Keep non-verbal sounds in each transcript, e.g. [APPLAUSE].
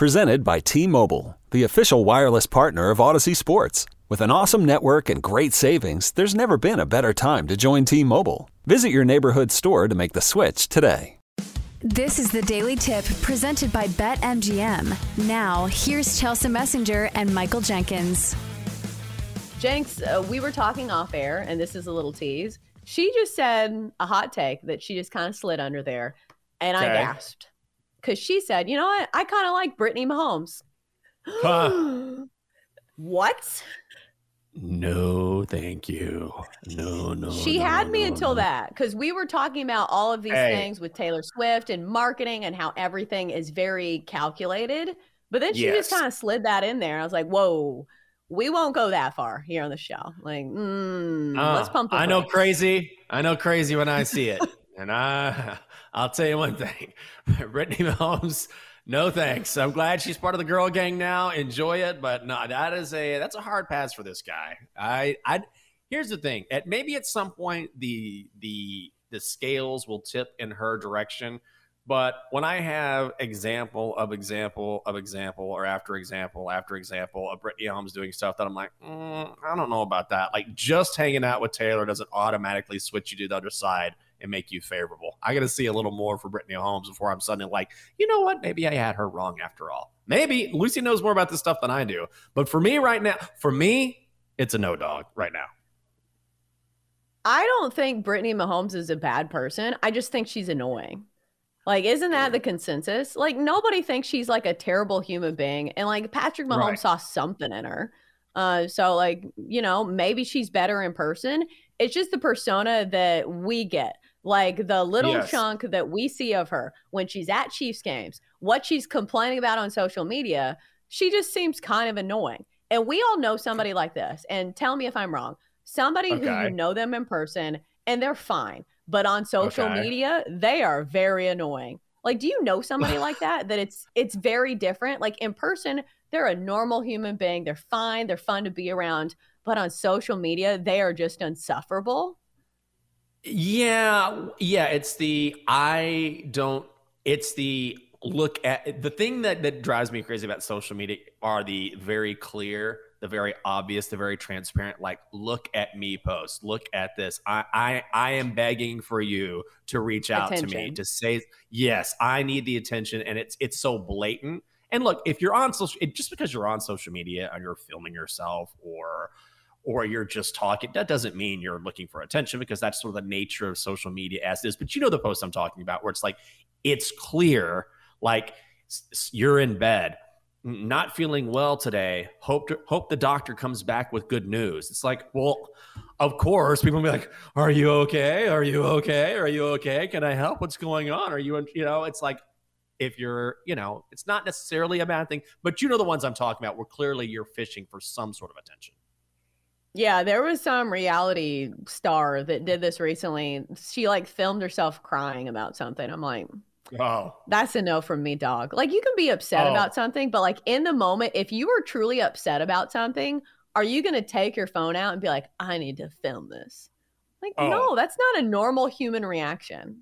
Presented by T-Mobile, the official wireless partner of Audacy Sports. With an awesome network and great savings, there's never been a better time to join T-Mobile. Visit your neighborhood store to make the switch today. This is the Daily Tip presented by BetMGM. Now, here's Chelsea Messenger and Michael Jenkins. Jenks, uh, we were talking off air, and this is a little tease. She just said a hot take that she just kind of slid under there, and I gasped because she said, "You know what? I kind of like Brittany Mahomes." Huh. [GASPS] what? No, thank you. No, no. she no, had me no, until no. that because we were talking about all of these Hey. things with Taylor Swift and marketing and how everything is very calculated. But then she just kind of slid that in there. I was like, "Whoa." We won't go that far here on the show. Like, mm, let's Uh, pump the I know crazy. I know crazy when I see it. and I [LAUGHS] I'll tell you one thing. [LAUGHS] Brittany Mahomes, no thanks. I'm glad she's part of the girl gang now. Enjoy it, but no, that is a that's a hard pass for this guy. I I here's the thing. At maybe at some point the the the scales will tip in her direction. But when I have example of example of example or after example after example of Brittany Holmes doing stuff that I'm like, mm, I don't know about that. Like just hanging out with Taylor doesn't automatically switch you to the other side and make you favorable. I got to see a little more for Brittany Holmes before I'm suddenly like, you know what? Maybe I had her wrong after all. Maybe Lucy knows more about this stuff than I do. But for me right now, for me, it's a no dog right now. I don't think Brittany Mahomes is a bad person. I just think she's annoying. Like, isn't that the consensus? Like, nobody thinks she's like a terrible human being. And like, Patrick Mahomes Right. saw something in her. Uh, so like, you know, maybe she's better in person. It's just the persona that we get. Like the little Yes. chunk that we see of her when she's at Chiefs games, what she's complaining about on social media, she just seems kind of annoying. And we all know somebody like this. And tell me if I'm wrong. Somebody who you know them in person and they're fine, but on social Okay. media, they are very annoying. Like, do you know somebody like [LAUGHS] that? That it's it's very different. Like in person, they're a normal human being. They're fine. They're fun to be around. But on social media, they are just insufferable. Yeah, yeah, it's the I don't it's the look at the thing that that drives me crazy about social media are the very clear, the very obvious, the very transparent like look at me post. Look at this. I I I am begging for you to reach out to me to say yes, I need the attention and it's it's so blatant. And look, if you're on social it, just because you're on social media and you're filming yourself or or you're just talking. That doesn't mean you're looking for attention because that's sort of the nature of social media as is. But you know the post I'm talking about where it's like, it's clear, like you're in bed, not feeling well today. Hope to, hope the doctor comes back with good news. It's like, well, of course, people will be like, "Are you okay? Are you okay? Are you okay? Can I help? What's going on? Are you?" in-" You know, it's like if you're, you know, it's not necessarily a bad thing, but you know the ones I'm talking about where clearly you're fishing for some sort of attention. Yeah, there was some reality star that did this recently. She like filmed herself crying about something. I'm like, Oh, That's a no from me, dog. Like you can be upset Oh. about something, but like in the moment, if you were truly upset about something, are you going to take your phone out and be like, I need to film this? Like, Oh. no, that's not a normal human reaction.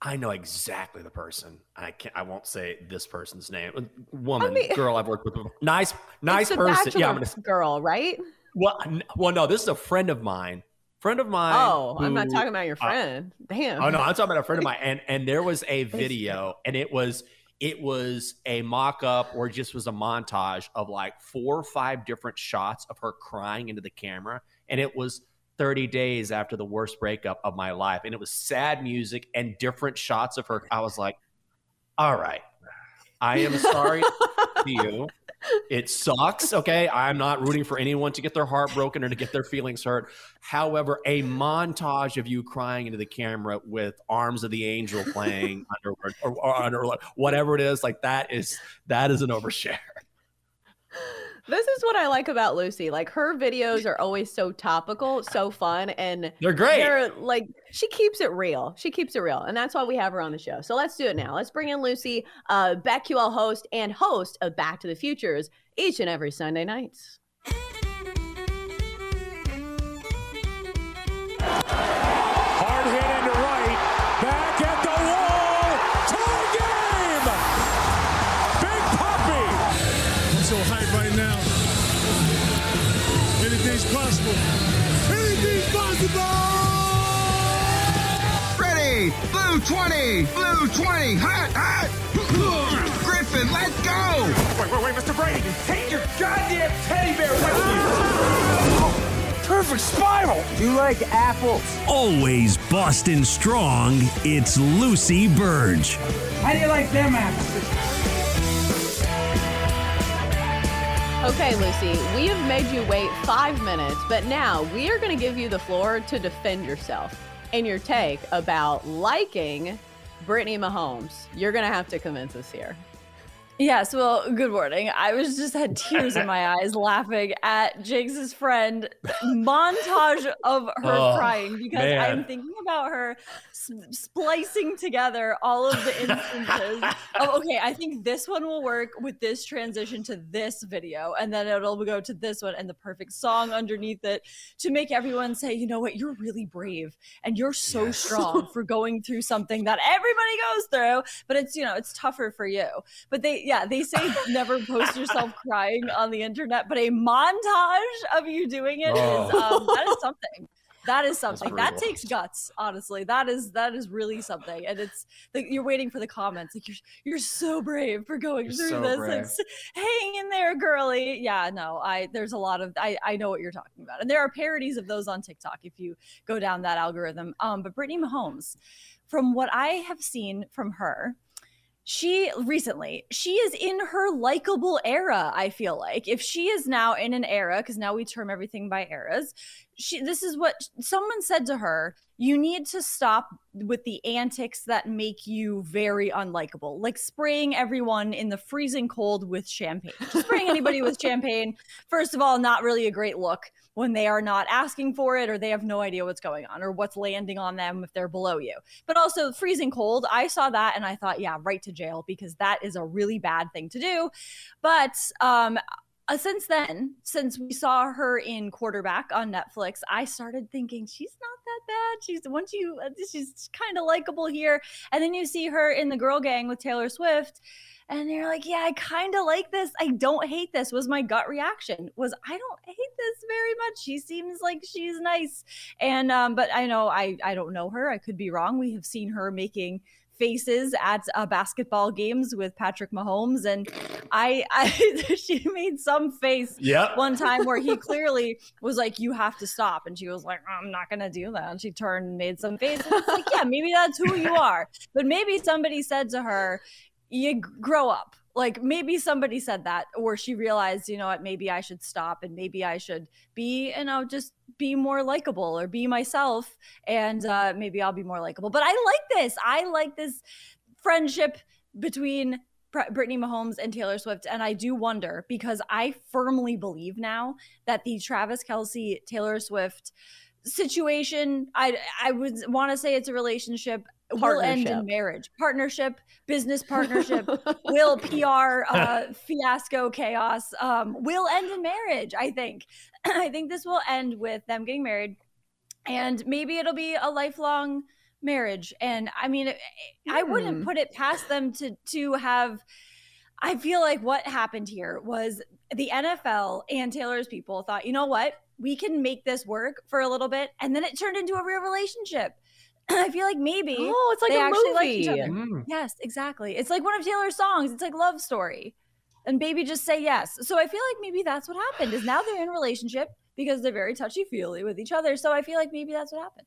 I know exactly the person. I can't. I won't say this person's name. Woman, mean- girl, I've worked with. Nice, [LAUGHS] nice person. Yeah, I'm gonna. girl, right? Well, well, no. This is a friend of mine. Friend of mine. Oh, I'm not talking about your uh, friend. Damn. Oh no, I'm talking about a friend of [LAUGHS] mine, and and there was a video, and it was it was a mock-up or just was a montage of like four or five different shots of her crying into the camera and it was 30 days after the worst breakup of my life and it was sad music and different shots of her i was like all right i am sorry to [LAUGHS] you it sucks. Okay. I'm not rooting for anyone to get their heart broken or to get their feelings hurt. However, a montage of you crying into the camera with Arms of the Angel playing [LAUGHS] under or, or, or whatever it is, like that is that is an overshare. This is what I like about Lucy. Like her videos are always so topical, so fun, and they're great. They're like she keeps it real. She keeps it real, and that's why we have her on the show. So let's do it now. Let's bring in Lucy, uh, BetQL host and host of Back to the Futures each and every Sunday nights. Anything's possible. Anything's possible. Ready, blue 20, blue 20, hot, hot. [LAUGHS] Griffin, let's go. Wait, wait, wait, Mr. Brady, take your goddamn teddy bear with you. Perfect spiral. Do you like apples? Always Boston strong, it's Lucy Burdge. How do you like them apples? Okay, Lucy, we have made you wait five minutes, but now we are going to give you the floor to defend yourself and your take about liking Brittany Mahomes. You're going to have to convince us here. Yes, well, good morning. I was just had tears in my [LAUGHS] eyes laughing at Jenks's friend montage of her oh, crying because man. I'm thinking about her splicing together all of the instances [LAUGHS] of okay, I think this one will work with this transition to this video, and then it'll go to this one and the perfect song underneath it to make everyone say, you know what, you're really brave and you're so yes. strong [LAUGHS] for going through something that everybody goes through, but it's you know it's tougher for you. But they yeah they say never post yourself [LAUGHS] crying on the internet, but a montage of you doing it oh. is um, that is something that is something. That takes guts honestly. That is that is really something and it's like you're waiting for the comments like you're you're so brave for going you're through so this brave. Hang in there girly. Yeah no i there's a lot of i i know what you're talking about and there are parodies of those on tiktok if you go down that algorithm. Um but brittany mahomes from what i have seen from her she recently she is in her likable era i feel like. If she is now in an era because now we term everything by eras she this is what someone said to her you need to stop with the antics that make you very unlikable like spraying everyone in the freezing cold with champagne spraying anybody with [LAUGHS] champagne first of all not really a great look when they are not asking for it or they have no idea what's going on or what's landing on them if they're below you. But also freezing cold, I saw that and I thought, yeah, right to jail because that is a really bad thing to do. But um uh, since then, since we saw her in quarterback on Netflix, I started thinking she's not that bad. She's once you, uh, she's kind of likable here, and then you see her in the girl gang with Taylor Swift, and you're like, yeah, I kind of like this. I don't hate this. Was my gut reaction was I don't hate this very much. She seems like she's nice, and um, but I know I I don't know her. I could be wrong. We have seen her making faces at uh, basketball games with Patrick Mahomes, and I, I [LAUGHS] she made some face one time where he [LAUGHS] clearly was like, "You have to stop," and she was like, "I'm not gonna do that." And she turned and made some face. like, yeah, maybe that's who you are, but maybe somebody said to her, you grow up like maybe somebody said that or she realized you know what maybe i should stop and maybe i should be you know just be more likable or be myself and uh, maybe i'll be more likable but i like this i like this friendship between Brittany Mahomes and Taylor Swift. And I do wonder because I firmly believe now that the Travis Kelce, Taylor Swift situation, I I would want to say it's a relationship will end in marriage. Partnership business partnership [LAUGHS] will pr uh, [LAUGHS] fiasco chaos. Um, will end in marriage i think. [CLEARS THROAT] I think this will end with them getting married and maybe it'll be a lifelong marriage. And i mean mm. i wouldn't hmm. put it past them to to have i feel like what happened here was the nfl and taylor's people thought you know what? We can make this work for a little bit and then it turned into a real relationship [CLEARS THROAT] I feel like maybe oh, it's like they a actually movie. like each other. Mm. Yes, exactly. It's like one of Taylor's songs. It's like love story, and baby just say yes. So I feel like maybe that's what happened. Is now they're in a relationship because they're very touchy feely with each other. So I feel like maybe that's what happened.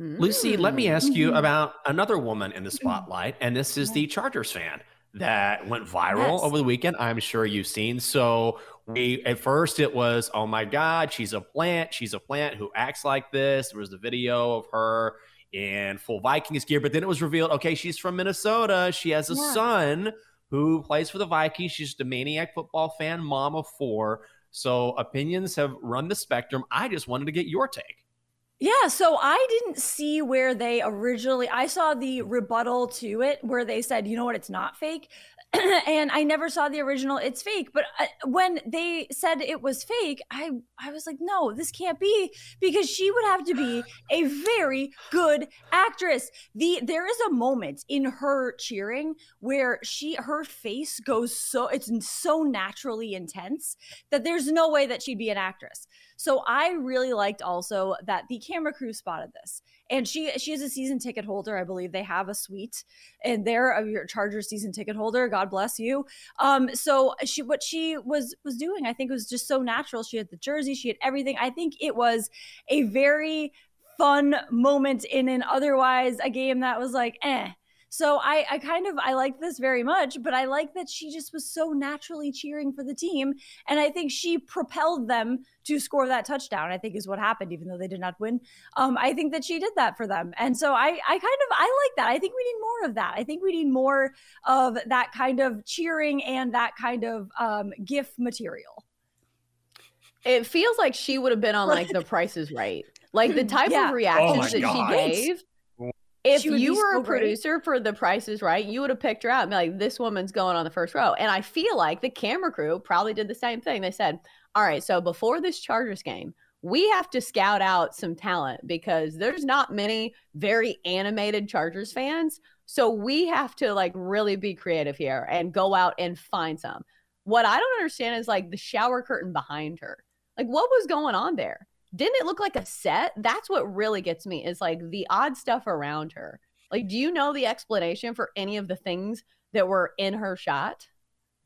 Mm-hmm. Lucy, let me ask you mm-hmm. about another woman in the mm-hmm. spotlight, and this is the Chargers fan that went viral Yes. over the weekend. I'm sure you've seen. So we at first it was, oh my God, she's a plant. She's a plant who acts like this. There was the video of her in full Vikings gear, but then it was revealed, okay, she's from Minnesota. She has a Yeah. son who plays for the Vikings. She's just a maniac football fan, mom of four. So opinions have run the spectrum. I just wanted to get your take. Yeah, so I didn't see where they originally I saw the rebuttal to it where they said, "You know what, it's not fake." [CLEARS THROAT] and I never saw the original it's fake, but uh, when they said it was fake, I I was like, "No, this can't be because she would have to be a very good actress." The there is a moment in her cheering where she her face goes so it's so naturally intense that there's no way that she'd be an actress. So I really liked also that the camera crew spotted this. And she she is a season ticket holder. I believe they have a suite and they're a your Charger season ticket holder. God bless you. Um so she what she was was doing I think was just so natural. She had the jersey, she had everything. I think it was a very fun moment in an otherwise a game that was like eh so I, I kind of I like this very much, but I like that she just was so naturally cheering for the team, and I think she propelled them to score that touchdown. I think is what happened, even though they did not win. Um, I think that she did that for them, and so I I kind of I like that. I think we need more of that. I think we need more of that kind of cheering and that kind of um, GIF material. It feels like she would have been on like The Price is Right. Like the [LAUGHS] type Yeah. of Oh reactions my that God. she gave. If you were so a great. producer for The Price is Right, you would have picked her out and be like, this woman's going on the first row. And I feel like the camera crew probably did the same thing. They said, all right, so before this Chargers game, we have to scout out some talent because there's not many very animated Chargers fans. So we have to like really be creative here and go out and find some. What I don't understand is like the shower curtain behind her. Like what was going on there? Didn't it look like a set? That's what really gets me is like the odd stuff around her. Like, do you know the explanation for any of the things that were in her shot?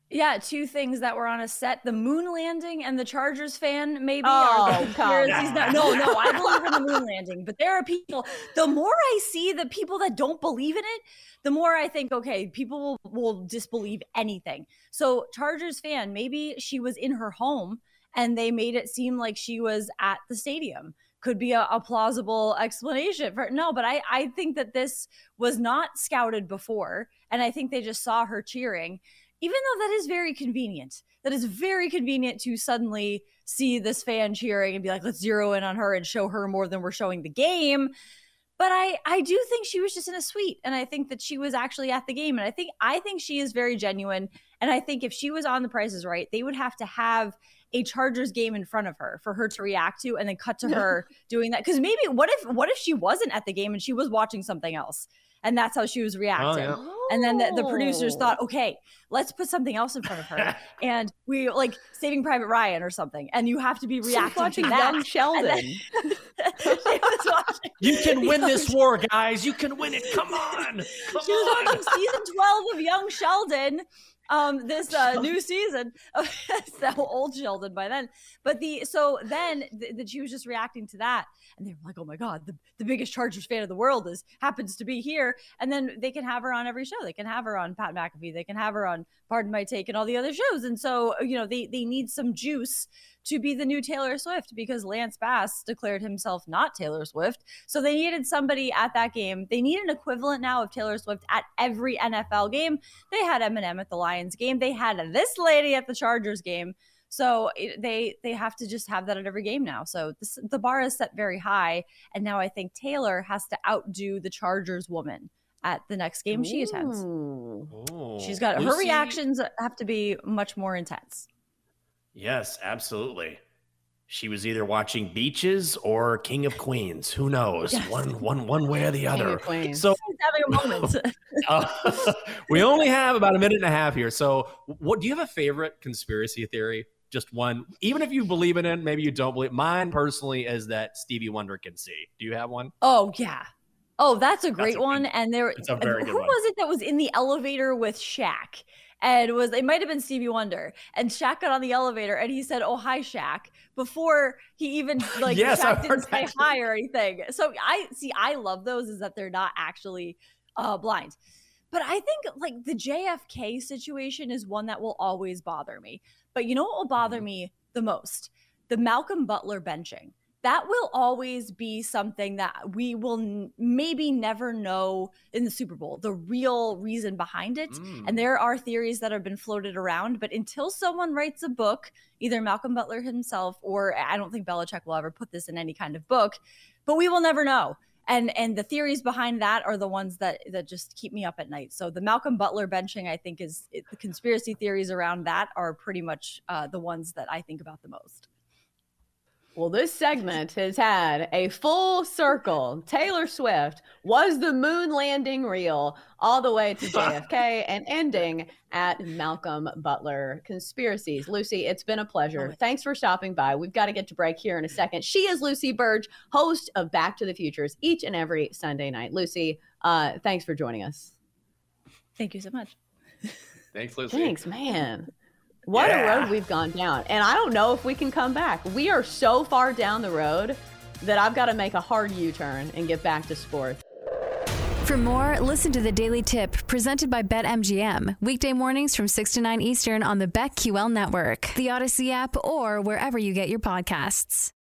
Yeah, two things that were on a set: the moon landing and the Chargers fan. Maybe Oh, are the come that- no, no, I believe in the moon landing. But there are people. The more I see the people that don't believe in it, the more I think, okay, people will, will disbelieve anything. So Chargers fan, maybe she was in her home and they made it seem like she was at the stadium. Could be a, a plausible explanation for no, but I I think that this was not scouted before, and I think they just saw her cheering even though that is very convenient that is very convenient to suddenly see this fan cheering and be like let's zero in on her and show her more than we're showing the game but i i do think she was just in a suite and i think that she was actually at the game and i think i think she is very genuine and i think if she was on the prices right they would have to have a chargers game in front of her for her to react to and then cut to her doing that because maybe what if what if she wasn't at the game and she was watching something else and that's how she was oh, reacting yeah. and then the, the producers Oh. thought, okay, let's put something else in front of her. [LAUGHS] and we like Saving Private Ryan or something. And you have to be She was reacting watching to that. Young Sheldon. And then- [LAUGHS] she was watching, You can win this war, guys. You can win it. Come on. [LAUGHS] Come she was on. watching season 12 of Young Sheldon. Um, this uh, [LAUGHS] new season. [LAUGHS] so old Sheldon by then. But the so then that she was just reacting to that, and they were like, "Oh my god, the, the biggest Chargers fan of the world is happens to be here." And then they can have her on every show. They can have her on Pat McAfee. They can have her on Pardon My Take and all the other shows. And so you know they they need some juice to be the new Taylor Swift because Lance Bass declared himself not Taylor Swift. So they needed somebody at that game. They need an equivalent now of Taylor Swift at every NFL game. They had Eminem at the Lions game. They had this lady at the Chargers game. So they they have to just have that at every game now. So this, the bar is set very high, and now I think Taylor has to outdo the Chargers woman at the next game Ooh. she attends. Ooh. Oh. She's got her reactions have to be much more intense. Yes, absolutely. She was either watching Beaches or King of Queens. Who knows? Yes. One, one, one way or the other. So having a moment. [LAUGHS] uh, [LAUGHS] we only have about a minute and a half here. So, what do you have a favorite conspiracy theory? Just one, even if you believe in it, maybe you don't believe. Mine personally is that Stevie Wonder can see. Do you have one? Oh yeah. Oh, that's a great that's a one. And there, who one. was it that was in the elevator with Shaq? And was it might have been Stevie Wonder. And Shaq got on the elevator and he said, "Oh hi, Shaq," before he even [LAUGHS] like yes, Shaq didn't say hi or anything. So I see, I love those is that they're not actually uh, blind. But I think like the JFK situation is one that will always bother me. But you know what will bother mm-hmm. me the most? The Malcolm Butler benching that will always be something that we will n- maybe never know in the Super Bowl, the real reason behind it. Mm. And there are theories that have been floated around, but until someone writes a book, either Malcolm Butler himself or I don't think Belichick will ever put this in any kind of book, but we will never know. And and the theories behind that are the ones that that just keep me up at night. So the Malcolm Butler benching, I think, is it, the conspiracy theories around that are pretty much uh, the ones that I think about the most. Well, this segment has had a full circle. Taylor Swift was the moon landing real all the way to JFK [LAUGHS] and ending at Malcolm Butler conspiracies. Lucy, it's been a pleasure. Oh, Thanks for stopping by. We've got to get to break here in a second. She is Lucy Burdge, host of Back to the Futures each and every Sunday night. Lucy, uh, thanks for joining us. Thank you so much. Thanks, Lucy. Thanks, man. What yeah. a road we've gone down. And I don't know if we can come back. We are so far down the road that I've got to make a hard U turn and get back to sports. For more, listen to the Daily Tip presented by BetMGM. Weekday mornings from 6 to 9 Eastern on the BetQL network, the Audacy app, or wherever you get your podcasts.